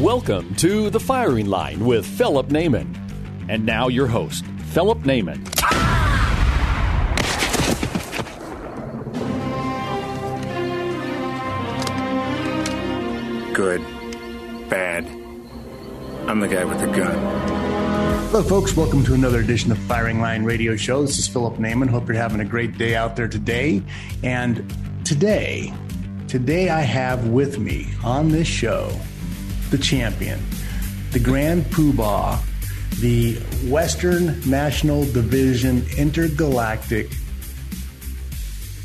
Welcome to The Firing Line with Philip Naiman. And now your host, Philip Naiman. Good. Bad. I'm the guy with the gun. Hello, folks. Welcome to another edition of Firing Line Radio Show. This is Philip Naiman. Hope you're having a great day out there today. And today, today I have with me on this show the champion, the Grand Poobah, the Western National Division Intergalactic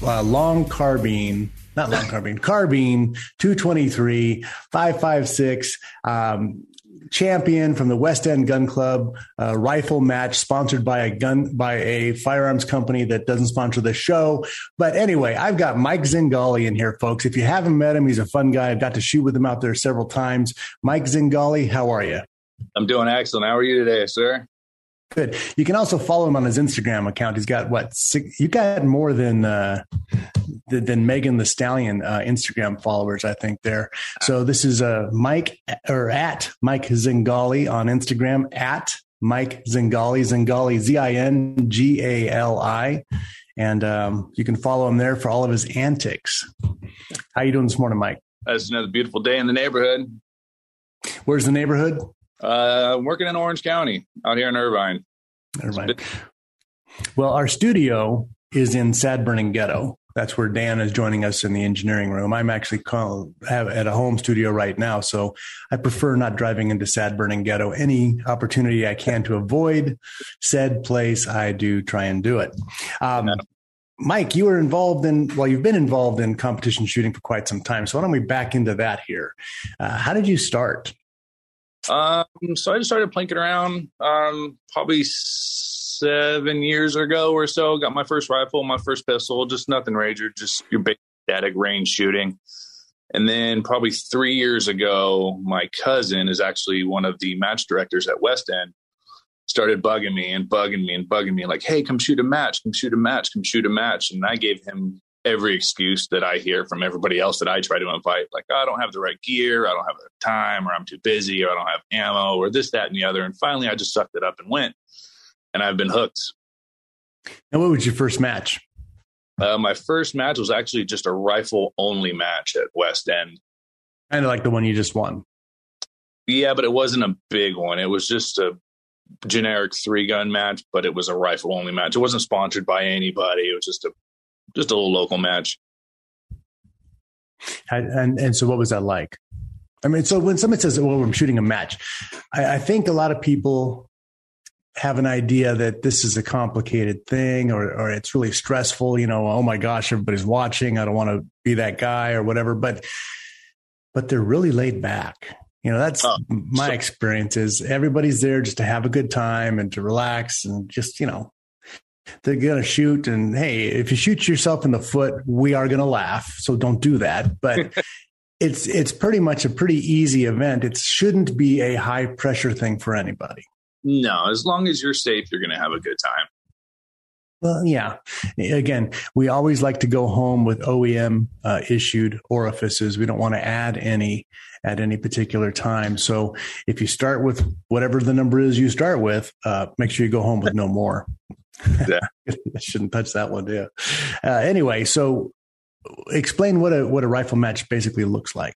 uh, Long Carbine, not Long Carbine, Carbine 223, 556. Um, champion from the West End Gun Club uh, rifle match sponsored by a gun by a firearms company that doesn't sponsor the show. But anyway, I've got Mike Zingali in here, folks. If you haven't met him, he's a fun guy. I've got to shoot with him out there several times. Mike Zingali, how are you? I'm doing excellent. How are you today, sir? Good. You can also follow him on his Instagram account. He's got what? Six, you got more than uh, than Megan Thee Stallion uh, Instagram followers, I think. There. So this is uh, Mike or at Mike Zingali on Instagram at Mike Zingali Zingali Z I N G A L I, and um, you can follow him there for all of his antics. How you doing this morning, Mike? It's another beautiful day in the neighborhood. Where's the neighborhood? Uh, I'm working in Orange County out here in Irvine. Irvine. Well, our studio is in Sad Burning Ghetto. That's where Dan is joining us in the engineering room. I'm actually call, have, at a home studio right now, so I prefer not driving into Sad Burning Ghetto. Any opportunity I can to avoid said place, I do try and do it. Um, Mike, you were involved in, well, you've been involved in competition shooting for quite some time. So why don't we back into that here? Uh, how did you start? Um, so I just started plinking around, um, probably seven years ago or so. Got my first rifle, my first pistol, just nothing ranger, just your basic static range shooting. And then probably three years ago, my cousin is actually one of the match directors at West End. Started bugging me and bugging me and bugging me, like, "Hey, come shoot a match! Come shoot a match! Come shoot a match!" And I gave him every excuse that I hear from everybody else that I try to invite, like oh, I don't have the right gear, I don't have the time, or I'm too busy, or I don't have ammo, or this, that, and the other. And finally, I just sucked it up and went, and I've been hooked. And what was your first match? Uh, my first match was actually just a rifle only match at West End. Kind of like the one you just won. Yeah, but it wasn't a big one. It was just a generic three gun match, but it was a rifle only match. It wasn't sponsored by anybody. It was just a just a little local match. And, and, and so, what was that like? I mean, so when someone says, "Well, I'm shooting a match," I, I think a lot of people have an idea that this is a complicated thing or or it's really stressful. You know, oh my gosh, everybody's watching. I don't want to be that guy or whatever. But but they're really laid back. You know, that's oh, my so- experience. Is everybody's there just to have a good time and to relax and just you know they're going to shoot and hey if you shoot yourself in the foot we are going to laugh so don't do that but it's it's pretty much a pretty easy event it shouldn't be a high pressure thing for anybody no as long as you're safe you're going to have a good time well, yeah. Again, we always like to go home with OEM uh, issued orifices. We don't want to add any at any particular time. So if you start with whatever the number is you start with, uh, make sure you go home with no more. Yeah. Shouldn't touch that one, yeah. Uh, anyway, so explain what a what a rifle match basically looks like.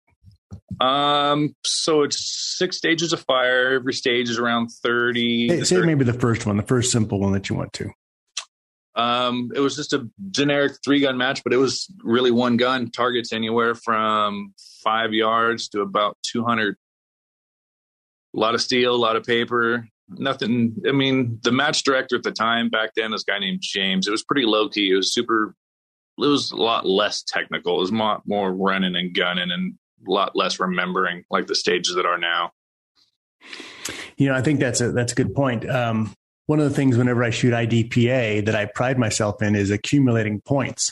Um, so it's six stages of fire. Every stage is around thirty. Hey, say 30. maybe the first one, the first simple one that you went to. Um, it was just a generic three gun match, but it was really one gun. Targets anywhere from five yards to about two hundred. A lot of steel, a lot of paper, nothing. I mean, the match director at the time back then, this guy named James, it was pretty low key. It was super, it was a lot less technical. It was more, more running and gunning and lot less remembering like the stages that are now. You know, I think that's a that's a good point. Um, one of the things whenever I shoot IDPA that I pride myself in is accumulating points.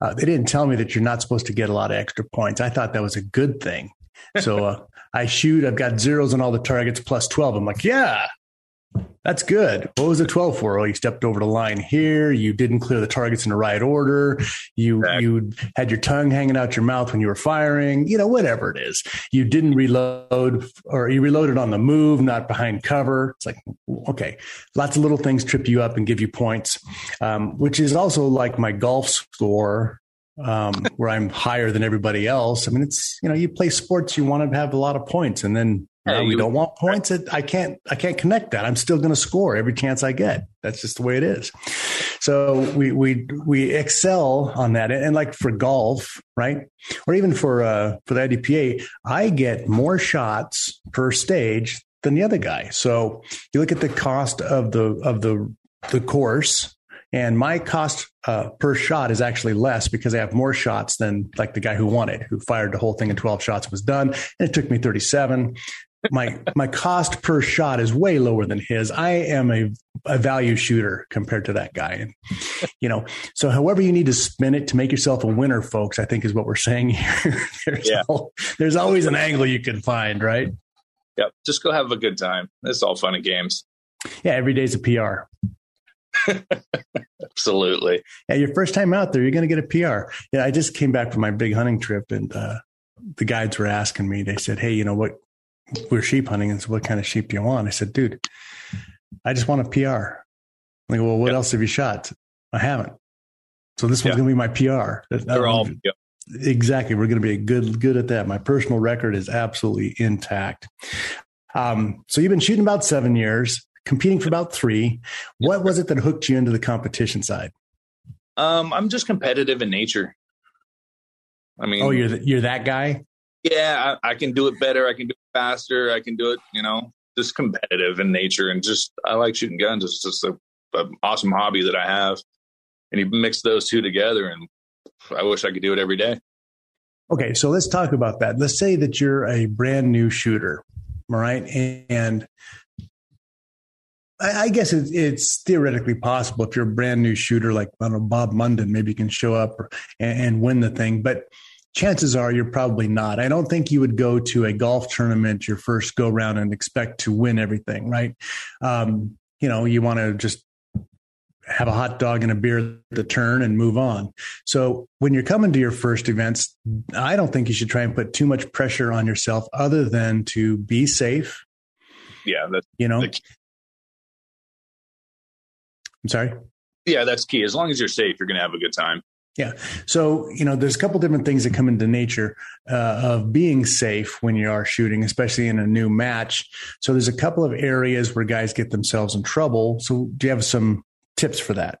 Uh, they didn't tell me that you're not supposed to get a lot of extra points. I thought that was a good thing. So uh, I shoot, I've got zeros on all the targets plus 12. I'm like, yeah, that's good. What was the 12 for? Oh, you stepped over the line here. You didn't clear the targets in the right order. You exactly. you had your tongue hanging out your mouth when you were firing. You know, whatever it is. You didn't reload, or you reloaded on the move, not behind cover. It's like okay, lots of little things trip you up and give you points, um, which is also like my golf score um, where I'm higher than everybody else. I mean, it's you know, you play sports, you want to have a lot of points, and then we don't want points. I can't. I can't connect that. I'm still going to score every chance I get. That's just the way it is. So we we we excel on that. And like for golf, right, or even for uh, for the IDPA, I get more shots per stage than the other guy. So you look at the cost of the of the the course and my cost uh, per shot is actually less because I have more shots than like the guy who won it, who fired the whole thing in 12 shots was done. And it took me 37 my my cost per shot is way lower than his. I am a, a value shooter compared to that guy. And you know, so however you need to spin it to make yourself a winner, folks, I think is what we're saying here. there's, yeah. all, there's always an angle you can find, right? Yep. Just go have a good time. It's all fun and games. Yeah, every day's a PR. Absolutely. Yeah, your first time out there, you're going to get a PR. Yeah, I just came back from my big hunting trip, and uh, the guides were asking me. They said, "Hey, you know what? We're sheep hunting. And so, what kind of sheep do you want? I said, dude, I just want a PR. I go, well, what else have you shot? I haven't. So this one's going to be my PR. They're all exactly. We're going to be good good at that. My personal record is absolutely intact. Um, so you've been shooting about seven years, competing for about three. What was it that hooked you into the competition side? Um, I'm just competitive in nature. I mean, oh, you're the, you're that guy yeah, I, I, can do it better. I can do faster. I can do it, you know, just competitive in nature. And just, I like shooting guns. It's just an awesome hobby that I have. And you mix those two together, and I wish I could do it every day. Okay, so let's talk about that. Let's say that you're a brand new shooter, all right? And I, guess it's, theoretically possible if you're a brand new shooter like I don't know, Bob Munden, maybe you can show up and win the thing. But chances are you're probably not. I don't think you would go to a golf tournament your first go round and expect to win everything, right? Um, you know, you want to just have a hot dog and a beer at the turn and move on. So when you're coming to your first events, I don't think you should try and put too much pressure on yourself other than to be safe. Yeah, that's you know. I'm sorry. Yeah, that's key. As long as you're safe, you're going to have a good time. Yeah. So, you know, there's a couple different things that come into nature uh, of being safe when you are shooting, especially in a new match. So, there's a couple of areas where guys get themselves in trouble. So, do you have some tips for that?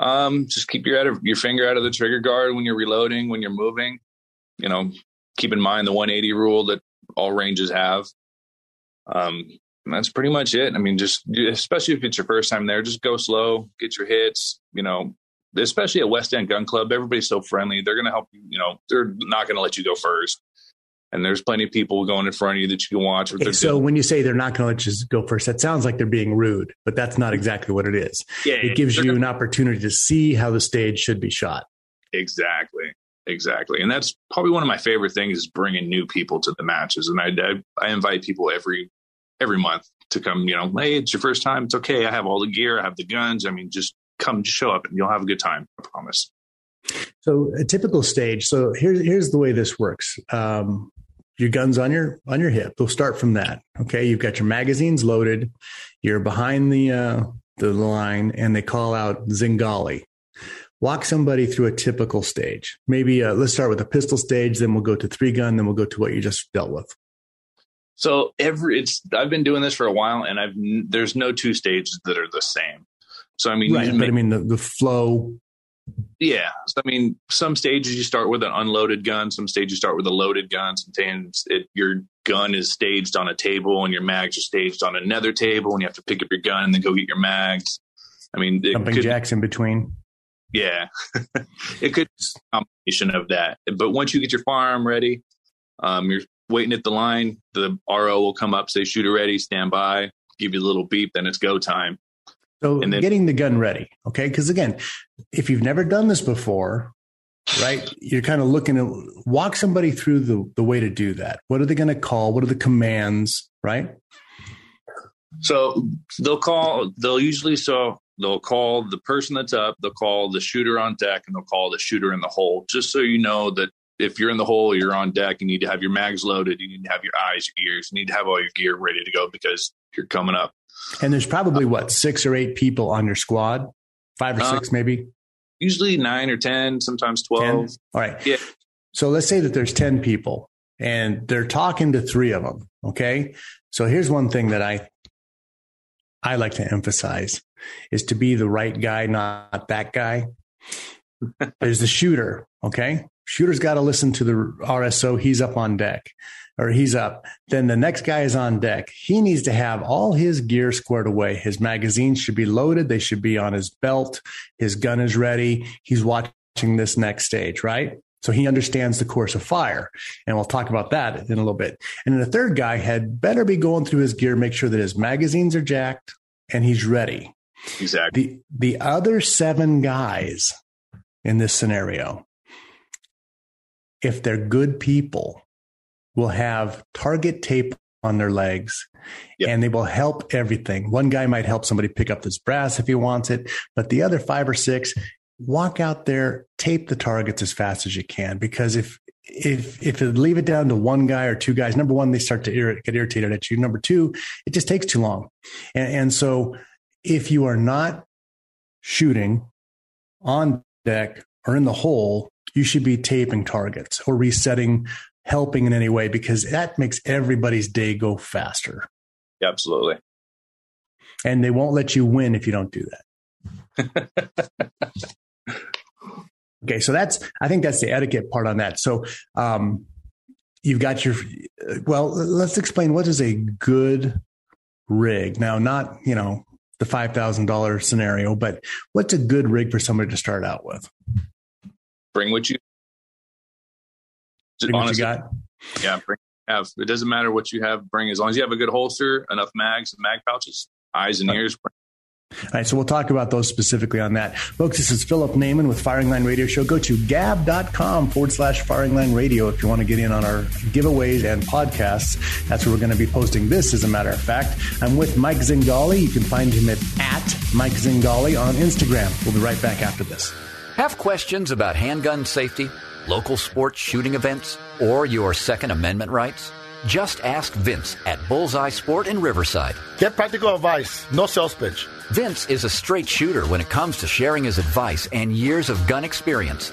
Um, just keep your of, your finger out of the trigger guard when you're reloading, when you're moving. You know, keep in mind the 180 rule that all ranges have. Um, that's pretty much it. I mean, just especially if it's your first time there, just go slow, get your hits. You know, especially at West End Gun Club, everybody's so friendly. They're going to help you. You know, they're not going to let you go first. And there's plenty of people going in front of you that you can watch. Okay, so doing. when you say they're not going to let you go first, that sounds like they're being rude, but that's not exactly what it is. Yeah, it gives you gonna, an opportunity to see how the stage should be shot. Exactly, exactly, and that's probably one of my favorite things is bringing new people to the matches. And I, I, I invite people every every month to come. You know, hey, it's your first time. It's okay. I have all the gear. I have the guns. I mean, just come show up and you'll have a good time. I promise. So a typical stage. So here's here's the way this works. Um, your guns on your on your hip. We'll start from that. Okay, you've got your magazines loaded. You're behind the uh, the line, and they call out Zingali. Walk somebody through a typical stage. Maybe uh, let's start with a pistol stage, then we'll go to three gun, then we'll go to what you just dealt with. So every it's I've been doing this for a while, and I've there's no two stages that are the same. So I mean, right, but I mean the, the flow. Yeah, so, I mean, some stages you start with an unloaded gun, some stages you start with a loaded gun. Sometimes it, your gun is staged on a table and your mags are staged on another table, and you have to pick up your gun and then go get your mags. I mean, jumping could, jacks in between. Yeah, it could be a combination of that. But once you get your firearm ready, um, you're waiting at the line. The RO will come up, say shooter ready, stand by, give you a little beep, then it's go time. So then- getting the gun ready, okay? Because again, if you've never done this before, right, you're kind of looking to walk somebody through the the way to do that. What are they going to call? What are the commands? Right? So they'll call. They'll usually so they'll call the person that's up. They'll call the shooter on deck, and they'll call the shooter in the hole. Just so you know that if you're in the hole, you're on deck. You need to have your mags loaded. You need to have your eyes, your ears. You need to have all your gear ready to go because you're coming up. And there's probably what six or eight people on your squad, five or Uh, six maybe. Usually nine or ten, sometimes 10? twelve. All right. Yeah. So let's say that there's 10 people and they're talking to three of them. Okay. So here's one thing that I, I like to emphasize is to be the right guy, not that guy. there's the shooter. Okay. Shooter's got to listen to the RSO. He's up on deck or he's up. Then the next guy is on deck. He needs to have all his gear squared away. His magazines should be loaded. They should be on his belt. His gun is ready. He's watching this next stage, right? So he understands the course of fire. And we'll talk about that in a little bit. And then the third guy had better be going through his gear, make sure that his magazines are jacked and he's ready. Exactly. The the other seven guys in this scenario, if they're good people, will have target tape on their legs Yep. and they will help everything. One guy might help somebody pick up this brass if he wants it, but the other five or six walk out there, tape the targets as fast as you can because if if if you leave it down to one guy or two guys, number one, they start to irri- get irritated at you. Number two, it just takes too long. And, and so if you are not shooting on deck or in the hole, you should be taping targets or resetting, helping in any way, because that makes everybody's day go faster. Absolutely. And they won't let you win if you don't do that. okay, so that's I think that's the etiquette part on that. So um, you've got your well. Let's explain what is a good rig now. Not you know the five thousand dollar scenario, but what's a good rig for somebody to start out with? Bring what you. Bring what you got. Yeah, bring have. It doesn't matter what you have. Bring as long as you have a good holster, enough mags, and mag pouches, eyes and ears. All right, so we'll talk about those specifically on that. Folks, this is Philip Naiman with Firing Line Radio Show. Go to gab.com forward slash firing line radio if you want to get in on our giveaways and podcasts. That's where we're going to be posting this, as a matter of fact. I'm with Mike Zingali. You can find him at, at Mike Zingali on Instagram. We'll be right back after this. Have questions about handgun safety, local sports shooting events, or your Second Amendment rights? Just ask Vince at Bullseye Sport in Riverside. Get practical advice, no sales pitch. Vince is a straight shooter when it comes to sharing his advice and years of gun experience.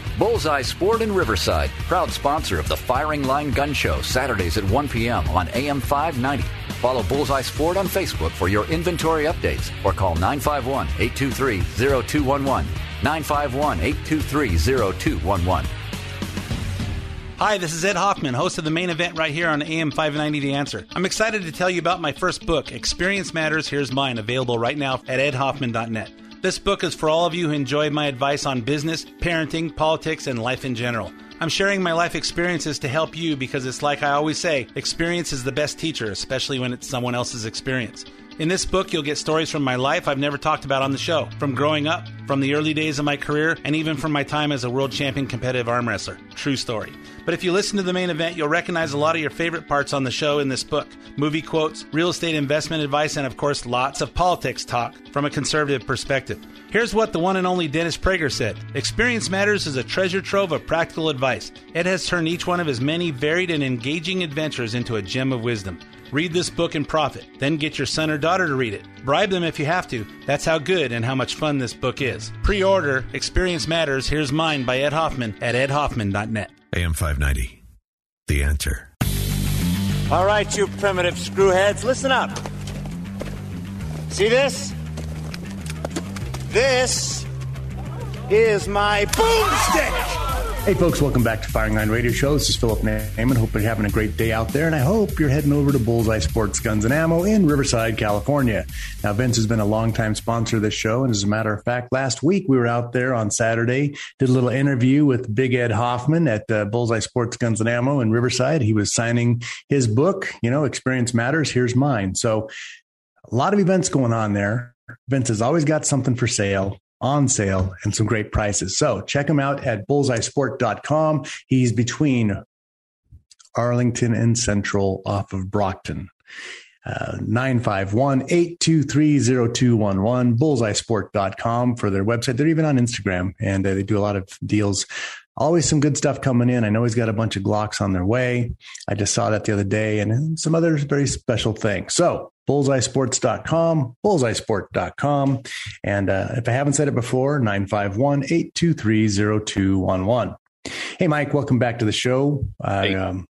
Bullseye Sport in Riverside, proud sponsor of the Firing Line Gun Show, Saturdays at 1 p.m. on AM 590. Follow Bullseye Sport on Facebook for your inventory updates or call 951 823 0211. 951 823 0211. Hi, this is Ed Hoffman, host of the main event right here on AM 590 The Answer. I'm excited to tell you about my first book, Experience Matters, Here's Mine, available right now at edhoffman.net. This book is for all of you who enjoy my advice on business, parenting, politics, and life in general. I'm sharing my life experiences to help you because it's like I always say experience is the best teacher, especially when it's someone else's experience. In this book, you'll get stories from my life I've never talked about on the show, from growing up, from the early days of my career, and even from my time as a world champion competitive arm wrestler. True story. But if you listen to the main event, you'll recognize a lot of your favorite parts on the show in this book movie quotes, real estate investment advice, and of course, lots of politics talk from a conservative perspective. Here's what the one and only Dennis Prager said Experience Matters is a treasure trove of practical advice. Ed has turned each one of his many varied and engaging adventures into a gem of wisdom. Read this book and profit. Then get your son or daughter to read it. Bribe them if you have to. That's how good and how much fun this book is. Pre order Experience Matters. Here's Mine by Ed Hoffman at edhoffman.net. AM 590. the answer. All right, you primitive screwheads, listen up. See this? This is my boomstick! Hey, folks, welcome back to Firing Line Radio Show. This is Philip Naiman. Hope you're having a great day out there, and I hope you're heading over to Bullseye Sports Guns and Ammo in Riverside, California. Now, Vince has been a longtime sponsor of this show, and as a matter of fact, last week we were out there on Saturday, did a little interview with Big Ed Hoffman at uh, Bullseye Sports Guns and Ammo in Riverside. He was signing his book, you know, Experience Matters, Here's Mine. So, a lot of events going on there. Vince has always got something for sale on sale and some great prices. So check him out at bullseyesport.com. He's between Arlington and Central off of Brockton. Uh, 951-823-0211 bullseyesport.com for their website they're even on instagram and uh, they do a lot of deals always some good stuff coming in i know he's got a bunch of glocks on their way i just saw that the other day and some other very special things so bullseyesports.com, bullseyesport.com. And uh, if I haven't said it before, 951 823 0211. Hey, Mike, welcome back to the show. Hey. Um,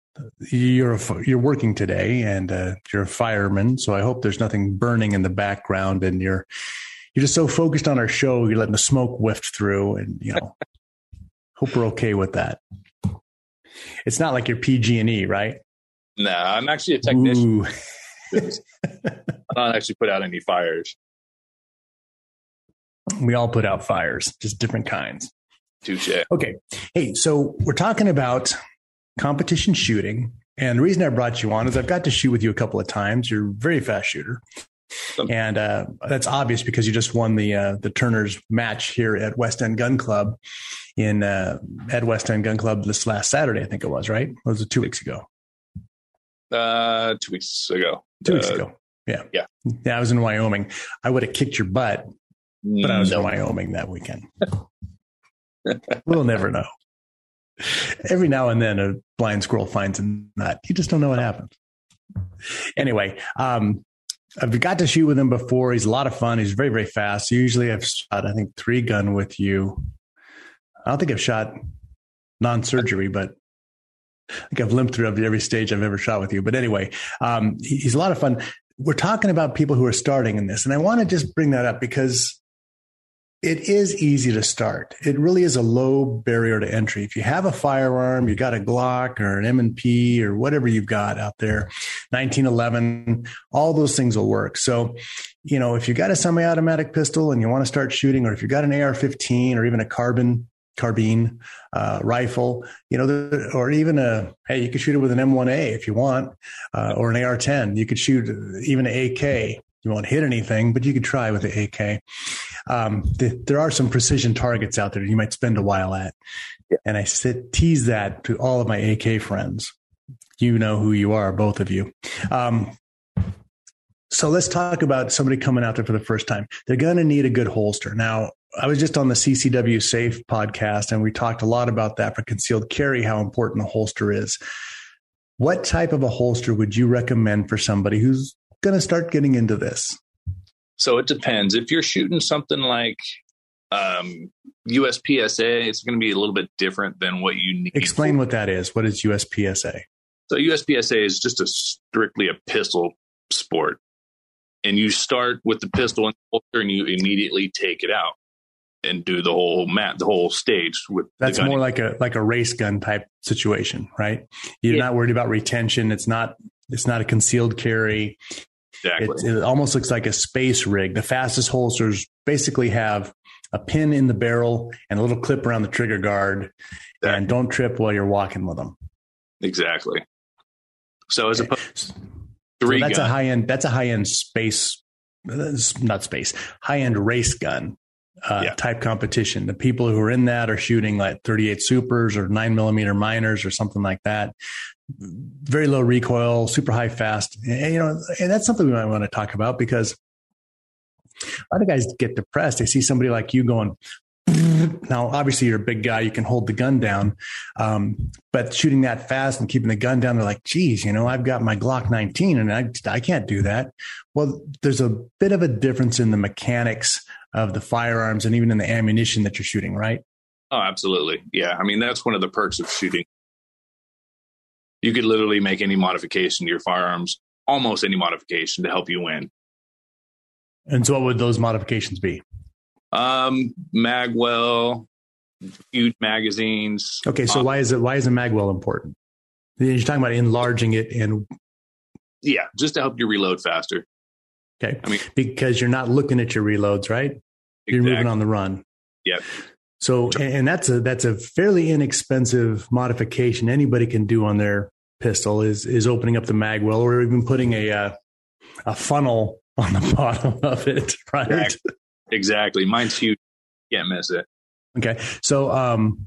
you're a, you're working today, and uh, you're a fireman, so I hope there's nothing burning in the background, and you're you're just so focused on our show, you're letting the smoke whiff through, and you know, hope we're okay with that. It's not like you're PG and E, right? No, I'm actually a technician. I don't actually put out any fires. We all put out fires, just different kinds. Touche. Okay. Hey, so we're talking about competition shooting. And the reason I brought you on is I've got to shoot with you a couple of times. You're a very fast shooter. And uh, that's obvious because you just won the uh, the Turner's match here at West End Gun Club in uh, at West End Gun Club this last Saturday, I think it was, right? Or was it two weeks ago? Uh, two weeks ago. Two weeks uh, ago. Yeah. Yeah. Yeah. I was in Wyoming. I would have kicked your butt, but I was no. in Wyoming that weekend. we'll never know. Every now and then a blind squirrel finds a nut. You just don't know what happens. Anyway, um, I've got to shoot with him before. He's a lot of fun. He's very, very fast. Usually I've shot, I think, three gun with you. I don't think I've shot non surgery, but Think I've limped through every stage I've ever shot with you. But anyway, um, he's a lot of fun. We're talking about people who are starting in this, and I want to just bring that up because it is easy to start. It really is a low barrier to entry. If you have a firearm, you got a Glock or an M&P or whatever you've got out there, 1911, all those things will work. So, you know, if you got a semi-automatic pistol and you want to start shooting, or if you got an AR-15 or even a carbine carbine uh, rifle, you know, or even a hey, you could shoot it with an M1A if you want, uh, or an AR-10. You could shoot even an AK. You won't hit anything, but you could try with the AK. Um, th- there are some precision targets out there you might spend a while at, yeah. and I sit, tease that to all of my AK friends. You know who you are, both of you. Um, so let's talk about somebody coming out there for the first time. They're going to need a good holster. Now, I was just on the CCW Safe podcast, and we talked a lot about that for concealed carry, how important a holster is. What type of a holster would you recommend for somebody who's going to start getting into this? So it depends. If you're shooting something like um, USPSA, it's going to be a little bit different than what you need. Explain what that is. What is USPSA? So USPSA is just a strictly a pistol sport, and you start with the pistol and holster, and you immediately take it out and do the whole map, the whole stage with. That's more like a like a race gun type situation, right? You're yeah. not worried about retention. It's not it's not a concealed carry. Exactly. It, it almost looks like a space rig. The fastest holsters basically have a pin in the barrel and a little clip around the trigger guard, exactly. and don't trip while you're walking with them. Exactly. So as opposed so that's gun. a high end. That's a high end space, uh, not space, high end race gun uh, yeah. type competition. The people who are in that are shooting like 38 supers or nine millimeter minors or something like that. Very low recoil, super high fast. And, you know, and that's something we might want to talk about because a lot of guys get depressed. They see somebody like you going, now, obviously, you're a big guy. You can hold the gun down. Um, but shooting that fast and keeping the gun down, they're like, geez, you know, I've got my Glock 19 and I, I can't do that. Well, there's a bit of a difference in the mechanics of the firearms and even in the ammunition that you're shooting, right? Oh, absolutely. Yeah. I mean, that's one of the perks of shooting you could literally make any modification to your firearms, almost any modification to help you win. And so, what would those modifications be? Um, Magwell, huge magazines. Okay, so um, why is it why is a Magwell important? You're talking about enlarging it and yeah, just to help you reload faster. Okay. I mean, because you're not looking at your reloads, right? You're moving on the run. Yep. So, and that's a that's a fairly inexpensive modification anybody can do on their pistol is is opening up the magwell or even putting a uh, a funnel on the bottom of it, right? Exactly. Exactly. Mine's huge. Can't miss it. Okay. So, um,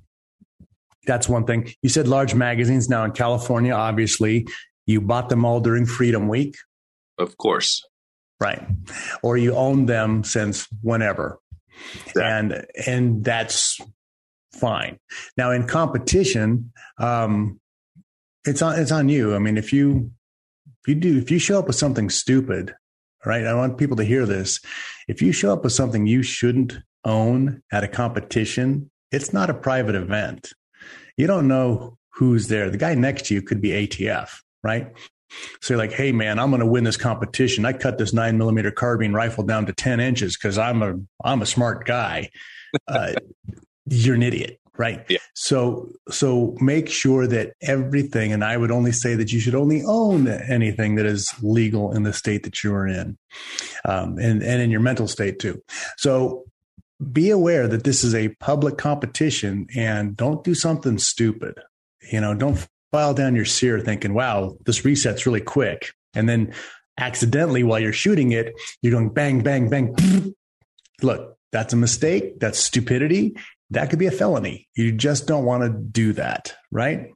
that's one thing. You said large magazines. Now in California, obviously, you bought them all during Freedom Week. Of course. Right. Or you owned them since whenever. Exactly. And and that's fine. Now in competition, um, it's on it's on you. I mean, if you if you do if you show up with something stupid, right? I want people to hear this. If you show up with something you shouldn't own at a competition, it's not a private event. You don't know who's there. The guy next to you could be ATF, right? So you're like, hey man, I'm going to win this competition. I cut this nine millimeter carbine rifle down to 10 inches because I'm a I'm a smart guy. Uh, you're an idiot, right? Yeah. So so make sure that everything, and I would only say that you should only own anything that is legal in the state that you are in, um, and and in your mental state too. So be aware that this is a public competition and don't do something stupid. You know, don't file down your sear thinking, wow, this resets really quick. And then accidentally while you're shooting it, you're going bang, bang, bang. Look, that's a mistake. That's stupidity. That could be a felony. You just don't want to do that, right?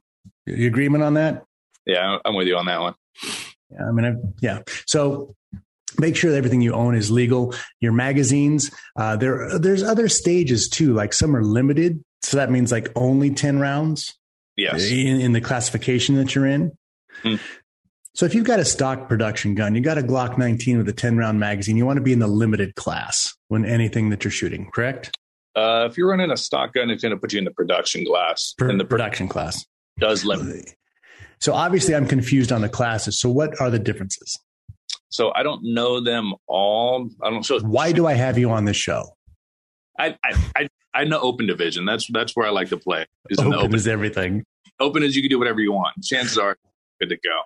You agreement on that? Yeah, I'm with you on that one. Yeah, I mean, I, yeah. So make sure that everything you own is legal. Your magazines, uh, there, there's other stages too. Like some are limited, so that means like only ten rounds. Yes. In, in the classification that you're in. Mm. So if you've got a stock production gun, you got a Glock 19 with a 10 round magazine, you want to be in the limited class when anything that you're shooting, correct? Uh, if you're running a stock gun, it's going to put you in the production class. Per- and the production class does limit. So obviously, I'm confused on the classes. So what are the differences? So I don't know them all. I don't. So why do I have you on this show? I I I, I know open division. That's that's where I like to play. Is open, open is everything. Open is you can do whatever you want. Chances are good to go.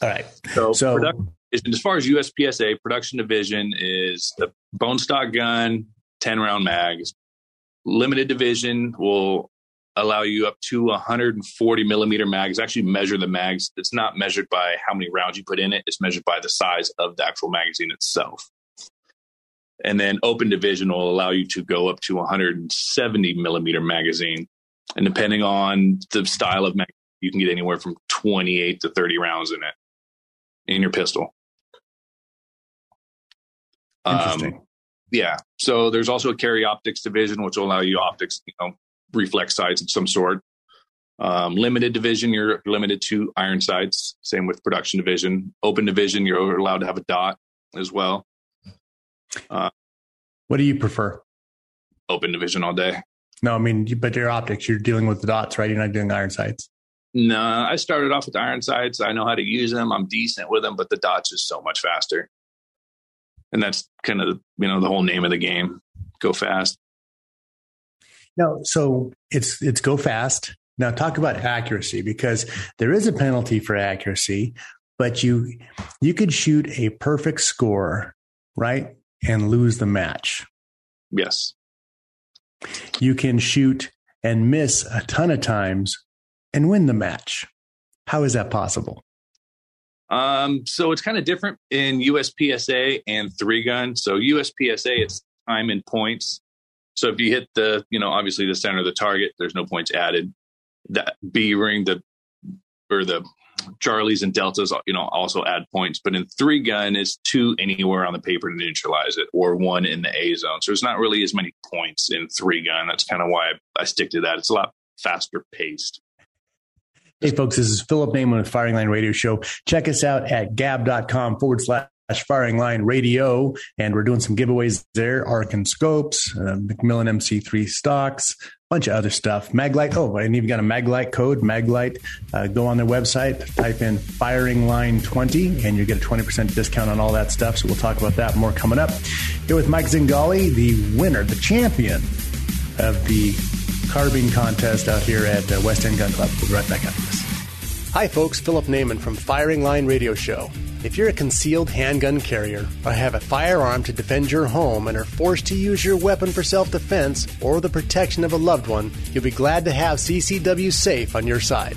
All right. So, so production, as far as USPSA production division is the bone stock gun, ten round mags. Limited division will allow you up to 140 millimeter mags. Actually, measure the mags. It's not measured by how many rounds you put in it. It's measured by the size of the actual magazine itself. And then open division will allow you to go up to 170 millimeter magazine. And depending on the style of magazine, you can get anywhere from 28 to 30 rounds in it in your pistol. Interesting. Um, yeah. So there's also a carry optics division, which will allow you optics, you know, reflex sights of some sort. Um, limited division, you're limited to iron sights. Same with production division. Open division, you're allowed to have a dot as well. Uh, what do you prefer? Open division all day. No, I mean, but your optics, you're dealing with the dots, right? You're not doing iron sights. No, I started off with iron sights. I know how to use them. I'm decent with them, but the dots is so much faster. And that's kind of, you know, the whole name of the game. Go fast. No, so it's it's go fast. Now talk about accuracy because there is a penalty for accuracy, but you you could shoot a perfect score, right? And lose the match. Yes. You can shoot and miss a ton of times and win the match. How is that possible? Um, so it's kind of different in USPSA and three gun. So USPSA, it's time and points. So if you hit the, you know, obviously the center of the target, there's no points added. That B ring, the or the Charlies and Deltas, you know, also add points. But in three gun, it's two anywhere on the paper to neutralize it, or one in the A zone. So it's not really as many points in three gun. That's kind of why I, I stick to that. It's a lot faster paced. Hey, folks, this is Philip Naiman with Firing Line Radio Show. Check us out at gab.com forward slash firing line radio and we're doing some giveaways there. Arken scopes uh, McMillan mc3 stocks a bunch of other stuff. Maglite oh and you've got a maglite code maglite uh, go on their website type in firing line 20 and you get a 20% discount on all that stuff. So we'll talk about that. More coming up. Here with mike zingali the winner the champion of the carbine contest out here at uh, west end gun club we'll be right back after this Hi, folks. Philip Naiman from Firing Line Radio Show. If you're a concealed handgun carrier or have a firearm to defend your home and are forced to use your weapon for self defense or the protection of a loved one, you'll be glad to have CCW Safe on your side.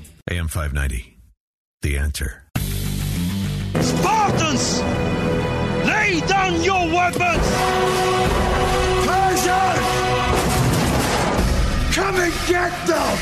AM 590. The answer. Spartans! Lay down your weapons! Persians! Come and get them!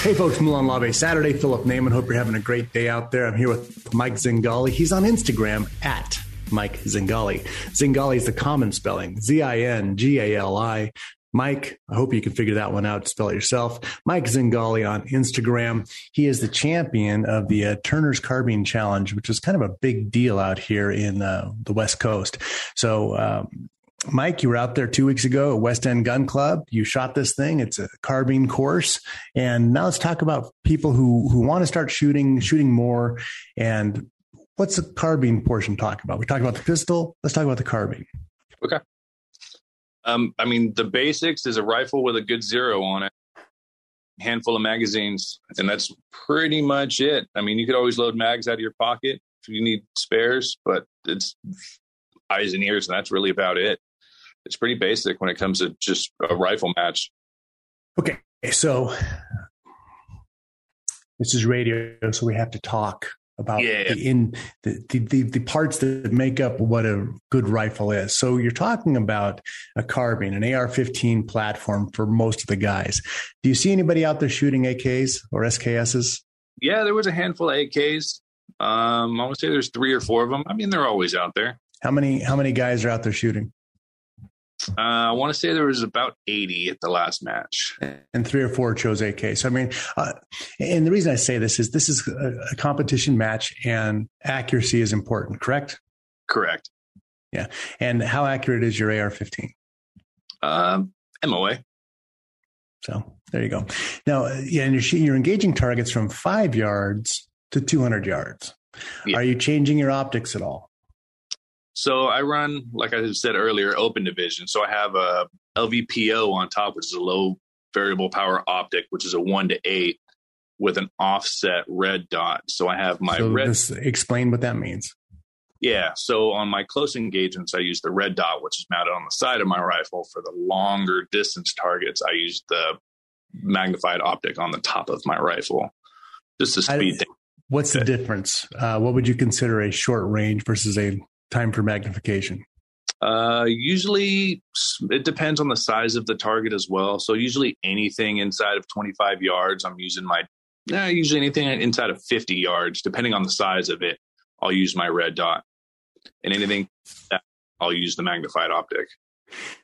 Hey folks, Molon Labe Saturday. Philip Naiman. Hope you're having a great day out there. I'm here with Mike Zingali. He's on Instagram at Mike Zingali. Zingali is the common spelling Z I N G A L I. Mike, I hope you can figure that one out. Spell it yourself. Mike Zingali on Instagram. He is the champion of the uh, Turner's Carbine Challenge, which is kind of a big deal out here in uh, the West Coast. So, um, Mike, you were out there two weeks ago at West End Gun Club. You shot this thing. It's a carbine course, and now let's talk about people who who want to start shooting, shooting more. And what's the carbine portion talk about? We talk about the pistol. Let's talk about the carbine. Okay. Um, I mean, the basics is a rifle with a good zero on it, handful of magazines, and that's pretty much it. I mean, you could always load mags out of your pocket if you need spares, but it's eyes and ears, and that's really about it. It's pretty basic when it comes to just a rifle match. Okay, so this is radio, so we have to talk about Yeah. the in the, the, the parts that make up what a good rifle is. So you're talking about a carbine, an AR-15 platform for most of the guys. Do you see anybody out there shooting AKs or SKSs? Yeah, there was a handful of AKs. Um, I would say there's three or four of them. I mean, they're always out there. How many how many guys are out there shooting? Uh, I want to say there was about 80 at the last match. and three or four chose AK. So I mean, uh, and the reason I say this is this is a, a competition match, and accuracy is important. Correct? Correct. Yeah. And how accurate is your AR-15? Um, MOA. So there you go. Now, yeah, and you're, you're engaging targets from five yards to 200 yards. Are you changing your optics at all? So I run, like I said earlier, open division. So I have a LVPO on top, which is a low variable power optic, which is a one to eight with an offset red dot. So I have my so red. this- explain what that means. Yeah. So on my close engagements, I use the red dot, which is mounted on the side of my rifle. For the longer distance targets, I use the magnified optic on the top of my rifle. Just to speed things. What's the difference? Uh, what would you consider a short range versus a time for magnification? Uh, usually it depends on the size of the target as well. So usually anything inside of 25 yards, I'm using my, nah, usually anything inside of 50 yards, depending on the size of it, I'll use my red dot. And anything that I'll use the magnified optic.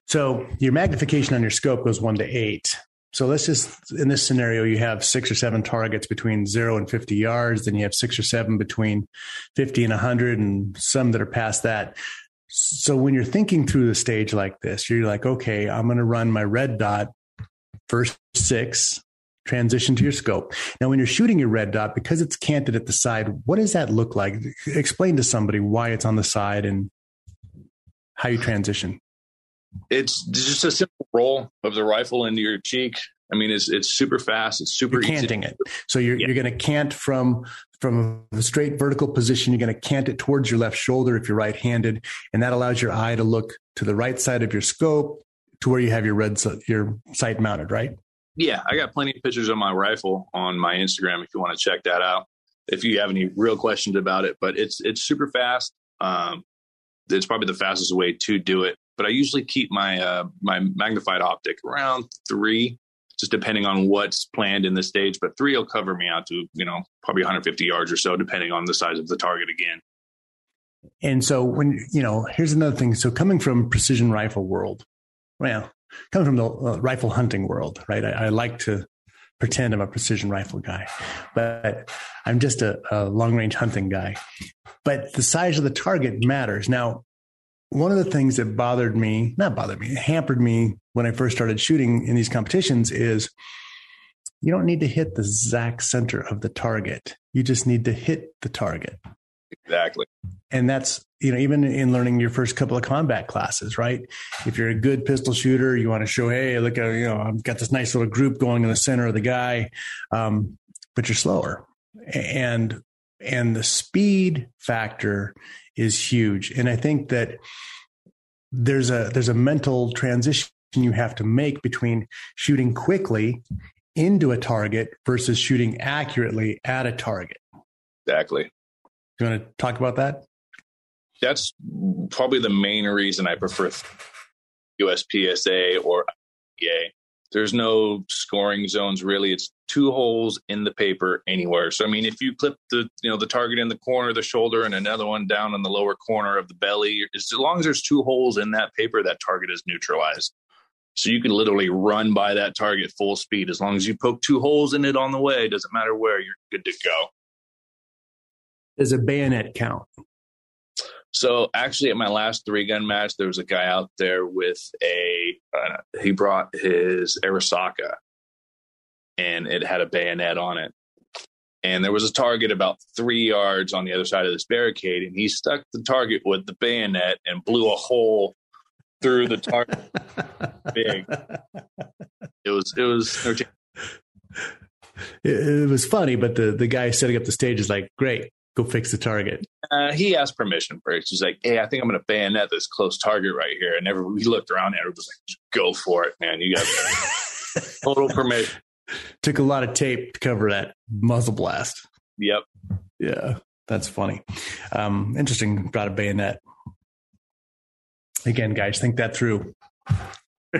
So your magnification on your scope goes one to eight. So let's just, in this scenario, you have six or seven targets between zero and 50 yards. Then you have six or seven between 50 and 100, and some that are past that. So when you're thinking through the stage like this, you're like, okay, I'm going to run my red dot first six, transition to your scope. Now, when you're shooting your red dot, because it's canted at the side, what does that look like? Explain to somebody why it's on the side and how you transition. It's just a simple roll of the rifle into your cheek. I mean, it's it's super fast. It's super You're easy. canting it. So you're you're going to cant from from a straight vertical position, you're going to cant it towards your left shoulder if you're right handed. And that allows your eye to look to the right side of your scope to where you have your red, your sight mounted, right? Yeah, I got plenty of pictures of my rifle on my Instagram if you want to check that out. If you have any real questions about it, but it's it's super fast. Um, it's probably the fastest way to do it. But I usually keep my uh, my magnified optic around three, just depending on what's planned in the stage. But three will cover me out to you know probably 150 yards or so, depending on the size of the target again. And so when you know, here's another thing. So coming from precision rifle world, well, coming from the uh, rifle hunting world, right? I, I, like to pretend I'm a precision rifle guy, but I'm just a, a long range hunting guy. But the size of the target matters. Now, one of the things that bothered me, not bothered me, hampered me when I first started shooting in these competitions is you don't need to hit the exact center of the target. You just need to hit the target. Exactly. And that's, you know, even in learning your first couple of combat classes, right? If you're a good pistol shooter, you want to show, hey, look, at, you know, I've got this nice little group going in the center of the guy, um, but you're slower. And and the speed factor is huge. And I think that there's a there's a mental transition you have to make between shooting quickly into a target versus shooting accurately at a target. Exactly. Do you want to talk about that? That's probably the main reason I prefer USPSA or EA. There's no scoring zones really. It's two holes in the paper anywhere. So I mean, if you clip the you know the target in the corner of the shoulder and another one down in the lower corner of the belly, as long as there's two holes in that paper, that target is neutralized. So you can literally run by that target full speed as long as you poke two holes in it on the way. Doesn't matter where, you're good to go. Does a bayonet count? So actually, at my last three gun match, there was a guy out there with a. Uh, he brought his Arisaka, and it had a bayonet on it. And there was a target about three yards on the other side of this barricade, and he stuck the target with the bayonet and blew a hole through the target. Big. It was. It was. It, it was funny, but the the guy setting up the stage is like, "Great, go fix the target." Uh, he asked permission first. He's like, "Hey, I think I'm going to bayonet this close target right here." And every we looked around, and was like, "Go for it, man! You got total permission." Took a lot of tape to cover that muzzle blast. Yep. Yeah, that's funny. Um, interesting. Brought a bayonet. Again, guys, think that through.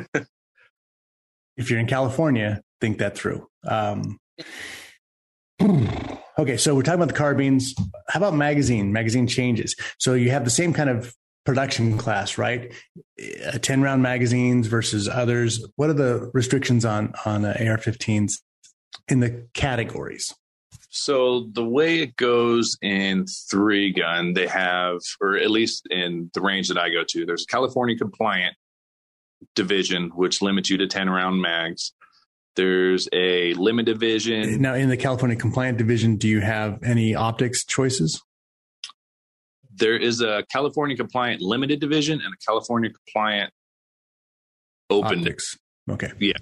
if you're in California, think that through. Um, okay, so we're talking about the carbines. How about magazine? Magazine changes. So you have the same kind of production class, right? Uh, 10 round magazines versus others. What are the restrictions on on uh, AR-15s in the categories? So the way it goes in three gun, they have, or at least in the range that I go to, there's a California compliant division, which limits you to 10 round mags. There's a limit division. Now, in the California compliant division, do you have any optics choices? There is a California compliant limited division and a California compliant open. Optics. Okay. Yeah.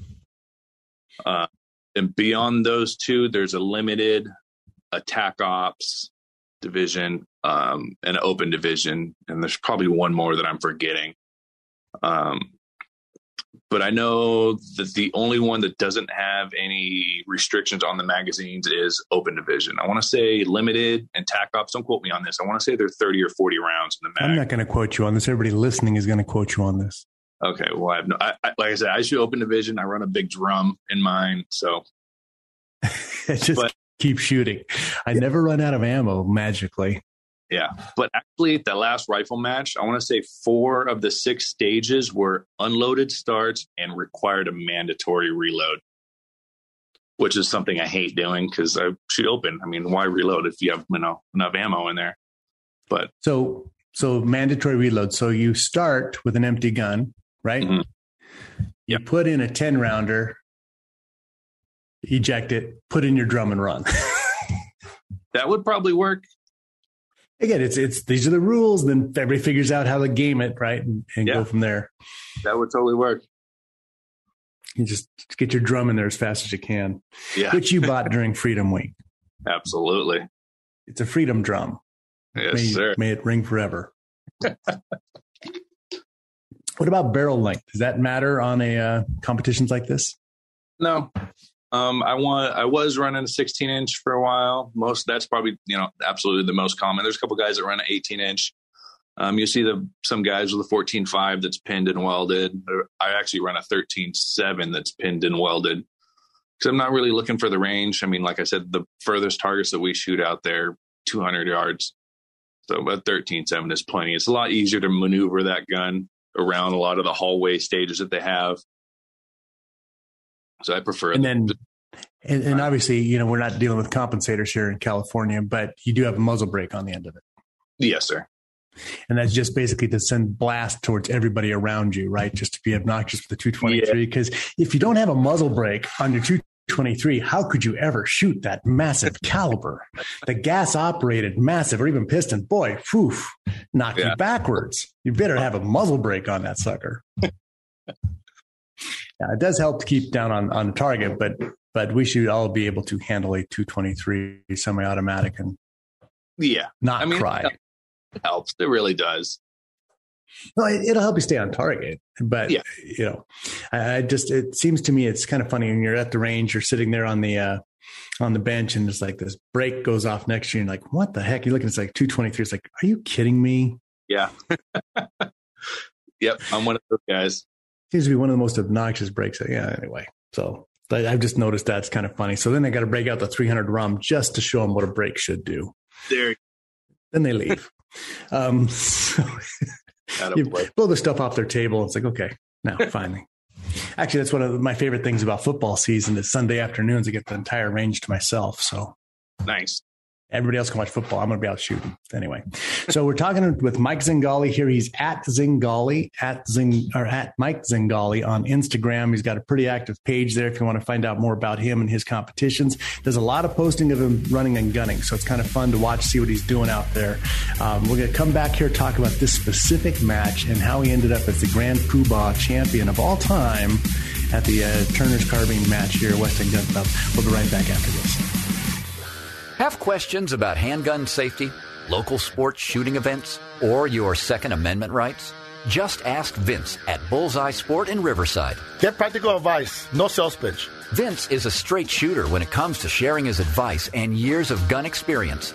Uh, and beyond those two, there's a limited attack ops division um, and open division, and there's probably one more that I'm forgetting. Um, but I know that the only one that doesn't have any restrictions on the magazines is open division. I want to say limited and tac ops. Don't quote me on this. I want to say they're 30 or 40 rounds in the mag. I'm not going to quote you on this. Everybody listening is going to quote you on this. Okay. Well, I have no, I, I, like I said, I shoot open division. I run a big drum in mine. So just but, keep shooting. I never run out of ammo magically. Yeah. But actually, the last rifle match, I want to say four of the six stages were unloaded starts and required a mandatory reload, which is something I hate doing because I shoot open. I mean, why reload if you have you know enough ammo in there? But so so mandatory reload. So you start with an empty gun, right? Mm-hmm. You yep. put in a 10 rounder, eject it, put in your drum and run. that would probably work again, it's it's these are the rules. Then everybody figures out how to game it, right, and, and yeah. go from there. That would totally work. You just get your drum in there as fast as you can. Yeah, which you bought during Freedom Week. Absolutely. It's a freedom drum. Yes, may, sir. May it ring forever. what about barrel length? Does that matter on a uh, competitions like this? No. Um, I want. I was running a 16 inch for a while. Most that's probably you know absolutely the most common. There's a couple guys that run an 18 inch. Um, you see the some guys with a 14.5 that's pinned and welded. I actually run a 13.7 that's pinned and welded because I'm not really looking for the range. I mean, like I said, the furthest targets that we shoot out there 200 yards. So a 13.7 is plenty. It's a lot easier to maneuver that gun around a lot of the hallway stages that they have. So I prefer. And then, and, and, obviously, you know, we're not dealing with compensators here in California, but you do have a muzzle brake on the end of it. Yes, sir. And that's just basically to send blast towards everybody around you, right? Just to be obnoxious with the 223. Because yeah. if you don't have a muzzle brake on your 223, how could you ever shoot that massive caliber? The gas operated massive or even piston, boy, poof, knock yeah. you backwards. You better have a muzzle brake on that sucker. Yeah, it does help to keep down on, on the target, but but we should all be able to handle a 223 semi-automatic and yeah, not I mean, cry. It helps. It really does. Well, it, will help you stay on target, but yeah. you know, I, I just it seems to me it's kind of funny when you're at the range, you're sitting there on the uh, on the bench, and it's like this break goes off next to you, and like, what the heck? You're looking, it's like 223. It's like, are you kidding me? Yeah. yep, I'm one of those guys seems to be one of the most obnoxious breaks. Yeah, anyway. So I've just noticed that's kind of funny. So then they got to break out the 300 RUM just to show them what a break should do. There. Then they leave. um, so you blow the stuff off their table. It's like, okay, now finally. Actually, that's one of my favorite things about football season is Sunday afternoons. I get the entire range to myself. So nice. Everybody else can watch football. I'm going to be out shooting anyway. So we're talking with Mike Zingali here. He's at Zingali at Zing or at Mike Zingali on Instagram. He's got a pretty active page there if you want to find out more about him and his competitions. There's a lot of posting of him running and gunning, so it's kind of fun to watch, see what he's doing out there. Um, we're going to come back here talk about this specific match and how he ended up as the Grand Poobah champion of all time at the uh, Turner's carbine match here at West End Gun Club. We'll be right back after this. Have questions about handgun safety, local sports shooting events, or your Second Amendment rights? Just ask Vince at Bullseye Sport in Riverside. Get practical advice, no sales pitch. Vince is a straight shooter when it comes to sharing his advice and years of gun experience.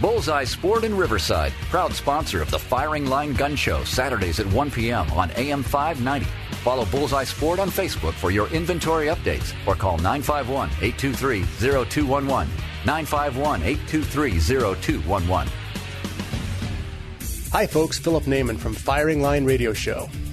Bullseye Sport in Riverside, proud sponsor of the Firing Line Gun Show, Saturdays at 1 p.m. on AM 590. Follow Bullseye Sport on Facebook for your inventory updates or call 951 823 0211. 951 823 0211. Hi, folks. Philip Naiman from Firing Line Radio Show.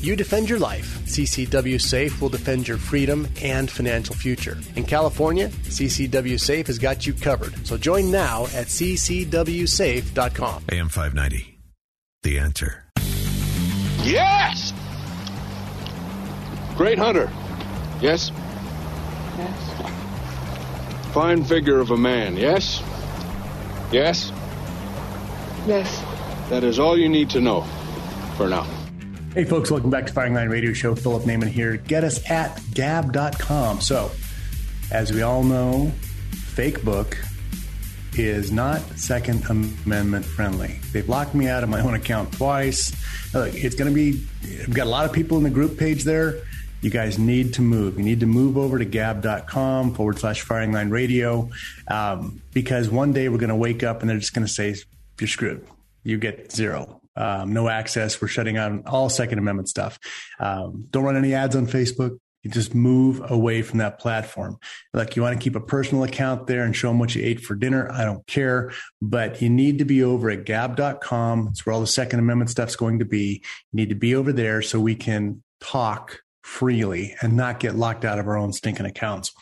You defend your life. CCW Safe will defend your freedom and financial future. In California, CCW Safe has got you covered. So join now at ccwsafe.com. AM 590. The answer. Yes! Great hunter. Yes? Yes. Fine figure of a man, yes? Yes? Yes. That is all you need to know for now. Hey, folks, welcome back to Firing Line Radio Show. Philip Naiman here. Get us at gab.com. So, as we all know, fake book, is not Second Amendment friendly. They've locked me out of my own account twice. Look, it's going to be, I've got a lot of people in the group page there. You guys need to move. You need to move over to gab.com forward slash firing line radio um, because one day we're going to wake up and they're just going to say, you're screwed. You get zero. Um, no access. We're shutting down all Second Amendment stuff. Um, don't run any ads on Facebook. You just move away from that platform. Like you want to keep a personal account there and show them what you ate for dinner. I don't care, but you need to be over at gab.com. It's where all the Second Amendment stuff's going to be. You need to be over there so we can talk freely and not get locked out of our own stinking accounts.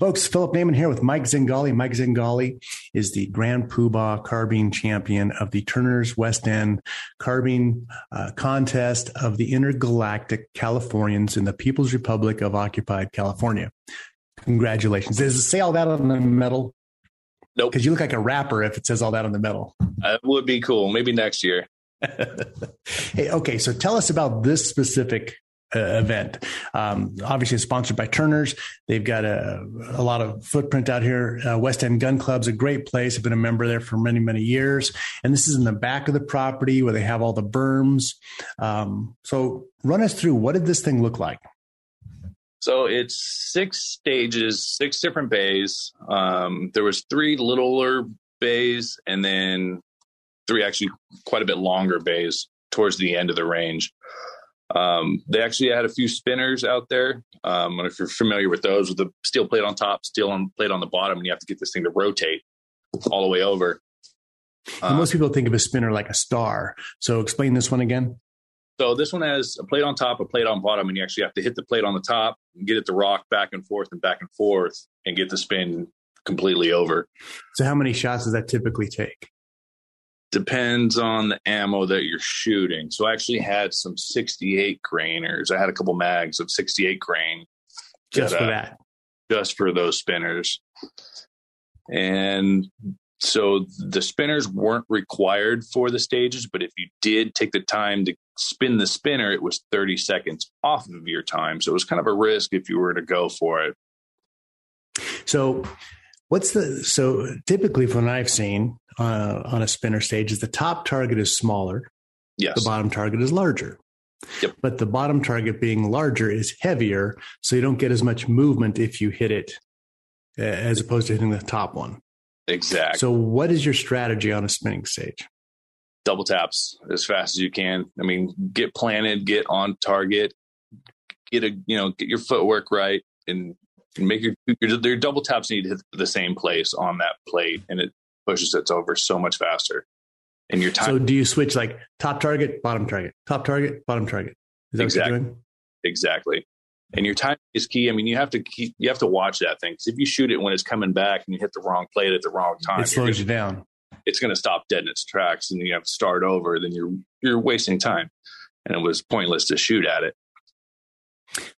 Folks, Philip Naiman here with Mike Zingali. Mike Zingali is the Grand Poobah carbine champion of the Turner's West End carbine uh, contest of the intergalactic Californians in the People's Republic of Occupied California. Congratulations. Does it say all that on the medal? Nope. Because you look like a rapper if it says all that on the medal. That would be cool. Maybe next year. hey, okay, so tell us about this specific event. Um, obviously, it's sponsored by Turner's. They've got a, a lot of footprint out here. Uh, West End Gun Club's a great place. I've been a member there for many, many years. And this is in the back of the property where they have all the berms. Um, so, run us through what did this thing look like? So it's six stages, six different bays. Um, there was three littler bays, and then three actually quite a bit longer bays towards the end of the range. Um, they actually had a few spinners out there. Um, and if you're familiar with those, with the steel plate on top, steel on, plate on the bottom, and you have to get this thing to rotate all the way over. Um, most people think of a spinner like a star. So explain this one again. So this one has a plate on top, a plate on bottom, and you actually have to hit the plate on the top and get it to rock back and forth and back and forth and get the spin completely over. So how many shots does that typically take? Depends on the ammo that you're shooting. So I actually had some 68 grainers. I had a couple mags of 68 grain. Just that, for uh, that. Just for those spinners. And so the spinners weren't required for the stages, but if you did take the time to spin the spinner, it was 30 seconds off of your time. So it was kind of a risk if you were to go for it. So what's the so typically from what I've seen, uh, on a spinner stage is the top target is smaller. Yes. The bottom target is larger. Yep. But the bottom target being larger is heavier, so you don't get as much movement if you hit it as opposed to hitting the top one. Exactly. So, what is your strategy on a spinning stage? Double taps as fast as you can. I mean, get planted, get on target, get a you know get your footwork right, and make your your, your double taps need to hit the same place on that plate, and it pushes it over so much faster. And your time. So do you switch like top target, bottom target, top target, bottom target? Is that exactly. what you're doing? Exactly. And your time is key. I mean, you have to keep, you have to watch that thing because if you shoot it when it's coming back and you hit the wrong plate at the wrong time, it slows you down. It's going to stop dead in its tracks, and you have to start over. Then you're you're wasting time, and it was pointless to shoot at it.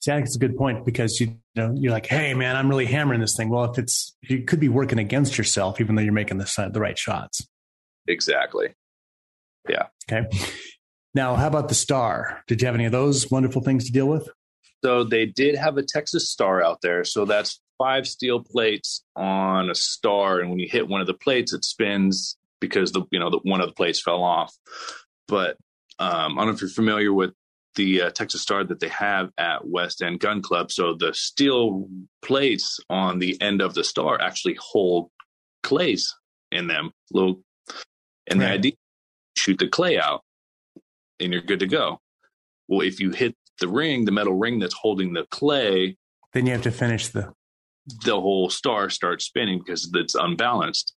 See, I think it's a good point because you know you're like, hey man, I'm really hammering this thing. Well, if it's you could be working against yourself, even though you're making the the right shots. Exactly. Yeah. Okay. Now, how about the star? Did you have any of those wonderful things to deal with? So they did have a Texas star out there. So that's five steel plates on a star, and when you hit one of the plates, it spins because the you know the, one of the plates fell off. But um, I don't know if you're familiar with the uh, Texas Star that they have at West End Gun Club. So the steel plates on the end of the star actually hold clays in them. Little, and right. the idea shoot the clay out, and you're good to go. Well, if you hit the ring, the metal ring that's holding the clay, then you have to finish the the whole star starts spinning because it's unbalanced.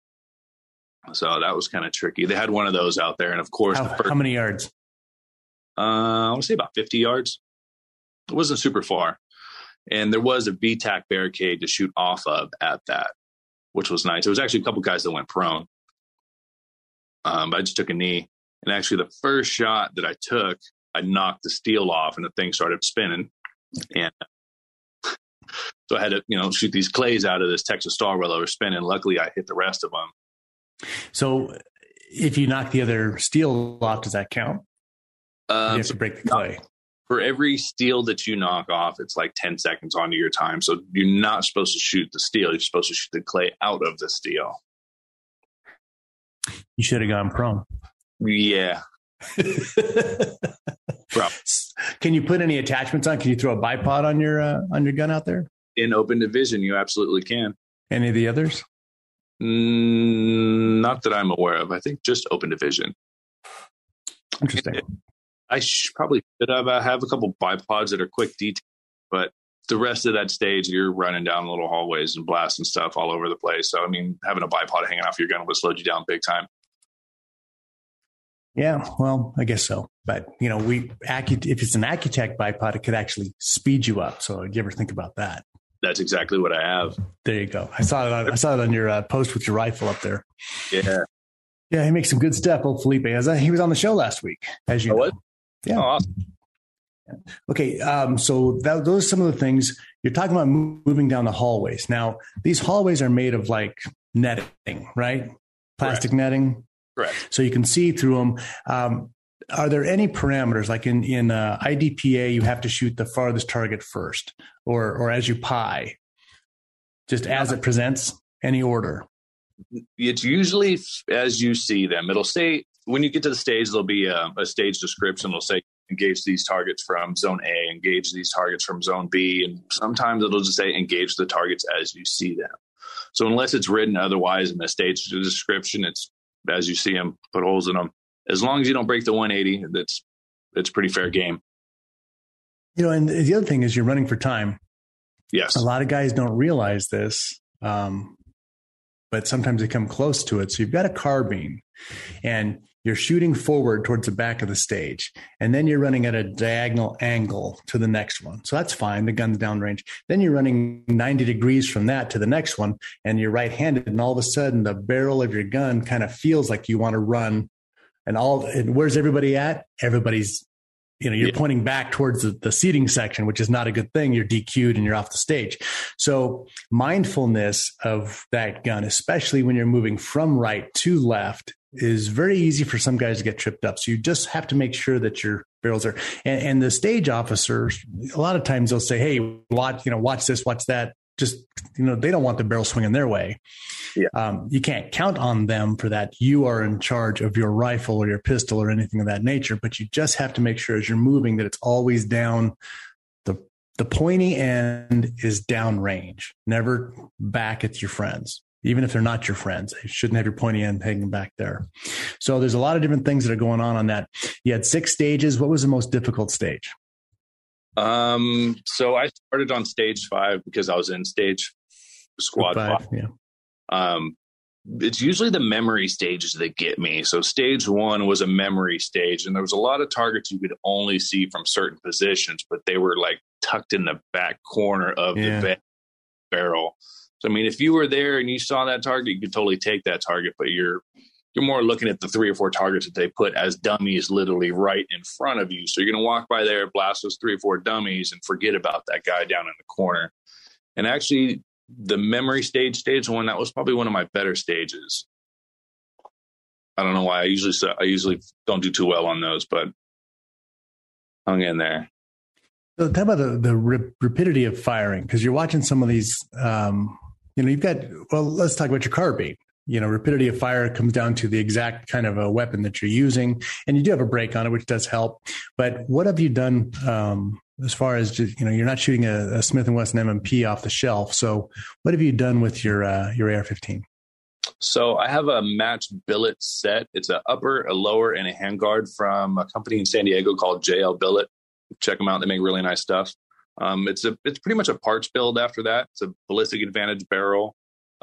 So that was kind of tricky. They had one of those out there, and of course, how, first, how many yards? Uh, I want to say about 50 yards. It wasn't super far. And there was a VTAC barricade to shoot off of at that, which was nice. There was actually a couple guys that went prone. Um, I just took a knee. And actually, the first shot that I took, I knocked the steel off and the thing started spinning. And so I had to, you know, shoot these clays out of this Texas Star while I was spinning. Luckily, I hit the rest of them. So if you knock the other steel off, does that count? Um, you have to break the clay. For every steel that you knock off, it's like 10 seconds onto your time. So you're not supposed to shoot the steel. You're supposed to shoot the clay out of the steel. You should have gone prone. Yeah. Can you put any attachments on? Can you throw a bipod on your uh, on your gun out there? In open division, you absolutely can. Any of the others? Mm, not that I'm aware of. I think just open division. Interesting. I sh- probably should have uh, have a couple bipods that are quick detail, but the rest of that stage, you're running down little hallways and blasting stuff all over the place. So, I mean, having a bipod hanging off your gun would slow you down big time. Yeah, well, I guess so. But you know, we if it's an Accu-Tac bipod, it could actually speed you up. So, you ever think about that? That's exactly what I have. There you go. I saw it. On, I saw it on your uh, post with your rifle up there. Yeah, yeah. He makes some good stuff. Old Felipe, as I, he was on the show last week, as you oh, know. Yeah. Oh, awesome. Okay, um, so that, those are some of the things you're talking about moving down the hallways. Now, these hallways are made of like netting, right? Plastic Correct. netting. Correct. So you can see through them. Um, are there any parameters like in in uh, IDPA you have to shoot the farthest target first, or or as you pie, just as it presents? Any order? It's usually as you see them. It'll say when you get to the stage, there'll be a, a stage description. It'll say engage these targets from zone A, engage these targets from zone B, and sometimes it'll just say engage the targets as you see them. So unless it's written otherwise in the stage description, it's as you see them, put holes in them. As long as you don't break the 180, that's it's pretty fair game. You know, and the other thing is you're running for time. Yes, a lot of guys don't realize this, um, but sometimes they come close to it. So you've got a carbine, and you're shooting forward towards the back of the stage, and then you're running at a diagonal angle to the next one. So that's fine. The gun's downrange. Then you're running 90 degrees from that to the next one, and you're right handed. And all of a sudden, the barrel of your gun kind of feels like you want to run. And all, and where's everybody at? Everybody's, you know, you're yeah. pointing back towards the, the seating section, which is not a good thing. You're DQ'd and you're off the stage. So mindfulness of that gun, especially when you're moving from right to left, is very easy for some guys to get tripped up. So you just have to make sure that your barrels are. And, and, the stage officers, a lot of times they'll say, "Hey, watch, you know, watch this, watch that." Just you know, they don't want the barrel swinging their way. Yeah. Um, you can't count on them for that. You are in charge of your rifle or your pistol or anything of that nature. But you just have to make sure as you're moving that it's always down. The the pointy end is downrange, never back at your friends even if they're not your friends. You shouldn't have your pointy end hanging back there. So there's a lot of different things that are going on on that. You had six stages. What was the most difficult stage? Um, so I started on stage five because I was in stage squad five. five. Yeah. Um, it's usually the memory stages that get me. So stage one was a memory stage, and there was a lot of targets you could only see from certain positions, but they were like tucked in the back corner of Yeah. the barrel. So I mean, if you were there and you saw that target, you could totally take that target, but you're you're more looking at the three or four targets that they put as dummies literally right in front of you. So you're to walk by there, blast those three or four dummies, and forget about that guy down in the corner. And actually, the memory stage, stage one, that was probably one of my better stages. I don't know why. I usually I usually don't do too well on those, but hung in there. So talk about the, the rap- rapidity of firing because you're watching some of these. Um, you know, you've got. Well, let's talk about your carbine. You know, rapidity of fire comes down to the exact kind of a weapon that you're using, and you do have a break on it, which does help. But what have you done um, as far as just, you know? You're not shooting a, a Smith Wesson M&P off the shelf. So, what have you done with your uh, your AR-15? So I have a matched billet set. It's a upper, a lower, and a handguard from a company in San Diego called JL Billet. Check them out; they make really nice stuff. Um, it's a it's pretty much a parts build after that. It's a ballistic advantage barrel,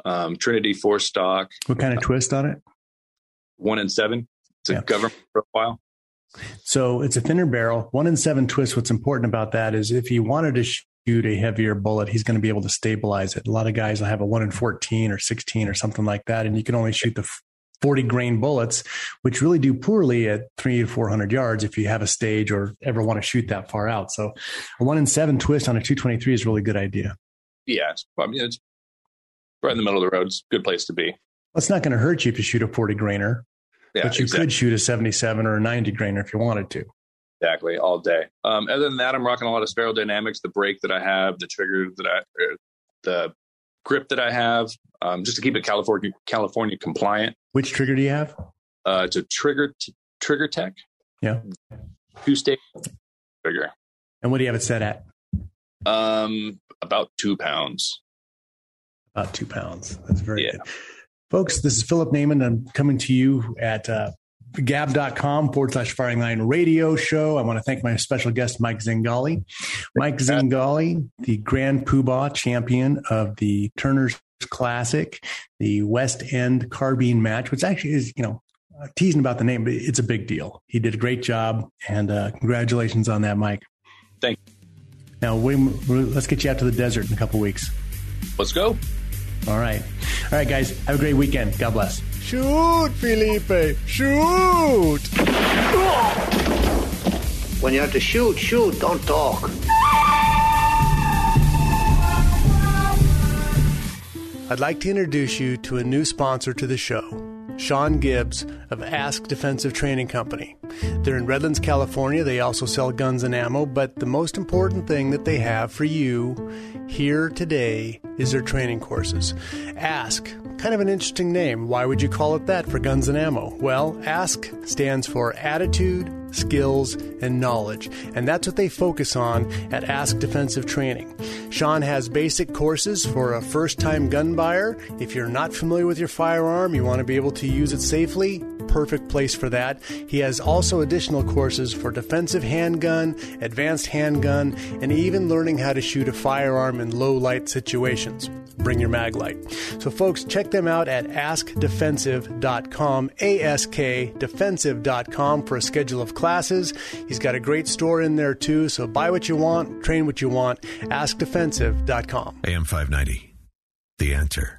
um, Trinity Force stock. What kind of twist on it? One in seven. It's a Yeah. government profile. So it's a thinner barrel, one in seven twist. What's important about that is if he wanted to shoot a heavier bullet, he's going to be able to stabilize it. A lot of guys will have a one in 14 or 16 or something like that. And you can only shoot the 40 grain bullets, which really do poorly at three to 400 yards if you have a stage or ever want to shoot that far out. So a one in seven twist on a 223 is a really good idea. Yeah, I mean, it's right in the middle of the road. It's a good place to be. It's not going to hurt you if you shoot a 40 grainer, Yeah, but you exactly. could shoot a 77 or a 90 grainer if you wanted to. Exactly, all day. Um, other than that, I'm rocking a lot of Sparrow Dynamics. The brake that I have, the trigger that I, er, the grip that I have, um, just to keep it California California compliant. Which trigger do you have? Uh, it's a trigger t- TriggerTech. Yeah. Two state trigger. And what do you have it set at? Um, about two pounds. About two pounds. That's very yeah. good. Folks, this is Philip Naiman. I'm coming to you at uh, gab.com forward slash firing line radio show. I want to thank my special guest, Mike Zingali. Mike Zingali, the Grand Poobah champion of the Turner's Classic, the West End carbine match, which actually is, you know, teasing about the name, but it's a big deal. He did a great job, and uh, congratulations on that, Mike. Thank you. Now, we, let's get you out to the desert in a couple weeks. Let's go. All right. All right, guys. Have a great weekend. God bless. Shoot, Felipe! Shoot! When you have to shoot, shoot, don't talk. I'd like to introduce you to a new sponsor to the show. Sean Gibbs of Ask Defensive Training Company. They're in Redlands, California. They also sell guns and ammo, but the most important thing that they have for you here today is their training courses. Ask, kind of an interesting name. Why would you call it that for guns and ammo? Well, Ask stands for Attitude, skills, and knowledge. And that's what they focus on at Ask Defensive Training. Sean has basic courses for a first time gun buyer. If you're not familiar with your firearm, you want to be able to use it safely, perfect place for that. He has also additional courses for defensive handgun, advanced handgun, and even learning how to shoot a firearm in low light situations. Bring your mag light. So, folks, check them out at askdefensive.com, A S K defensive.com for a schedule of classes. He's got a great store in there too. So, buy what you want, train what you want. AskDefensive.com. AM 590. The answer.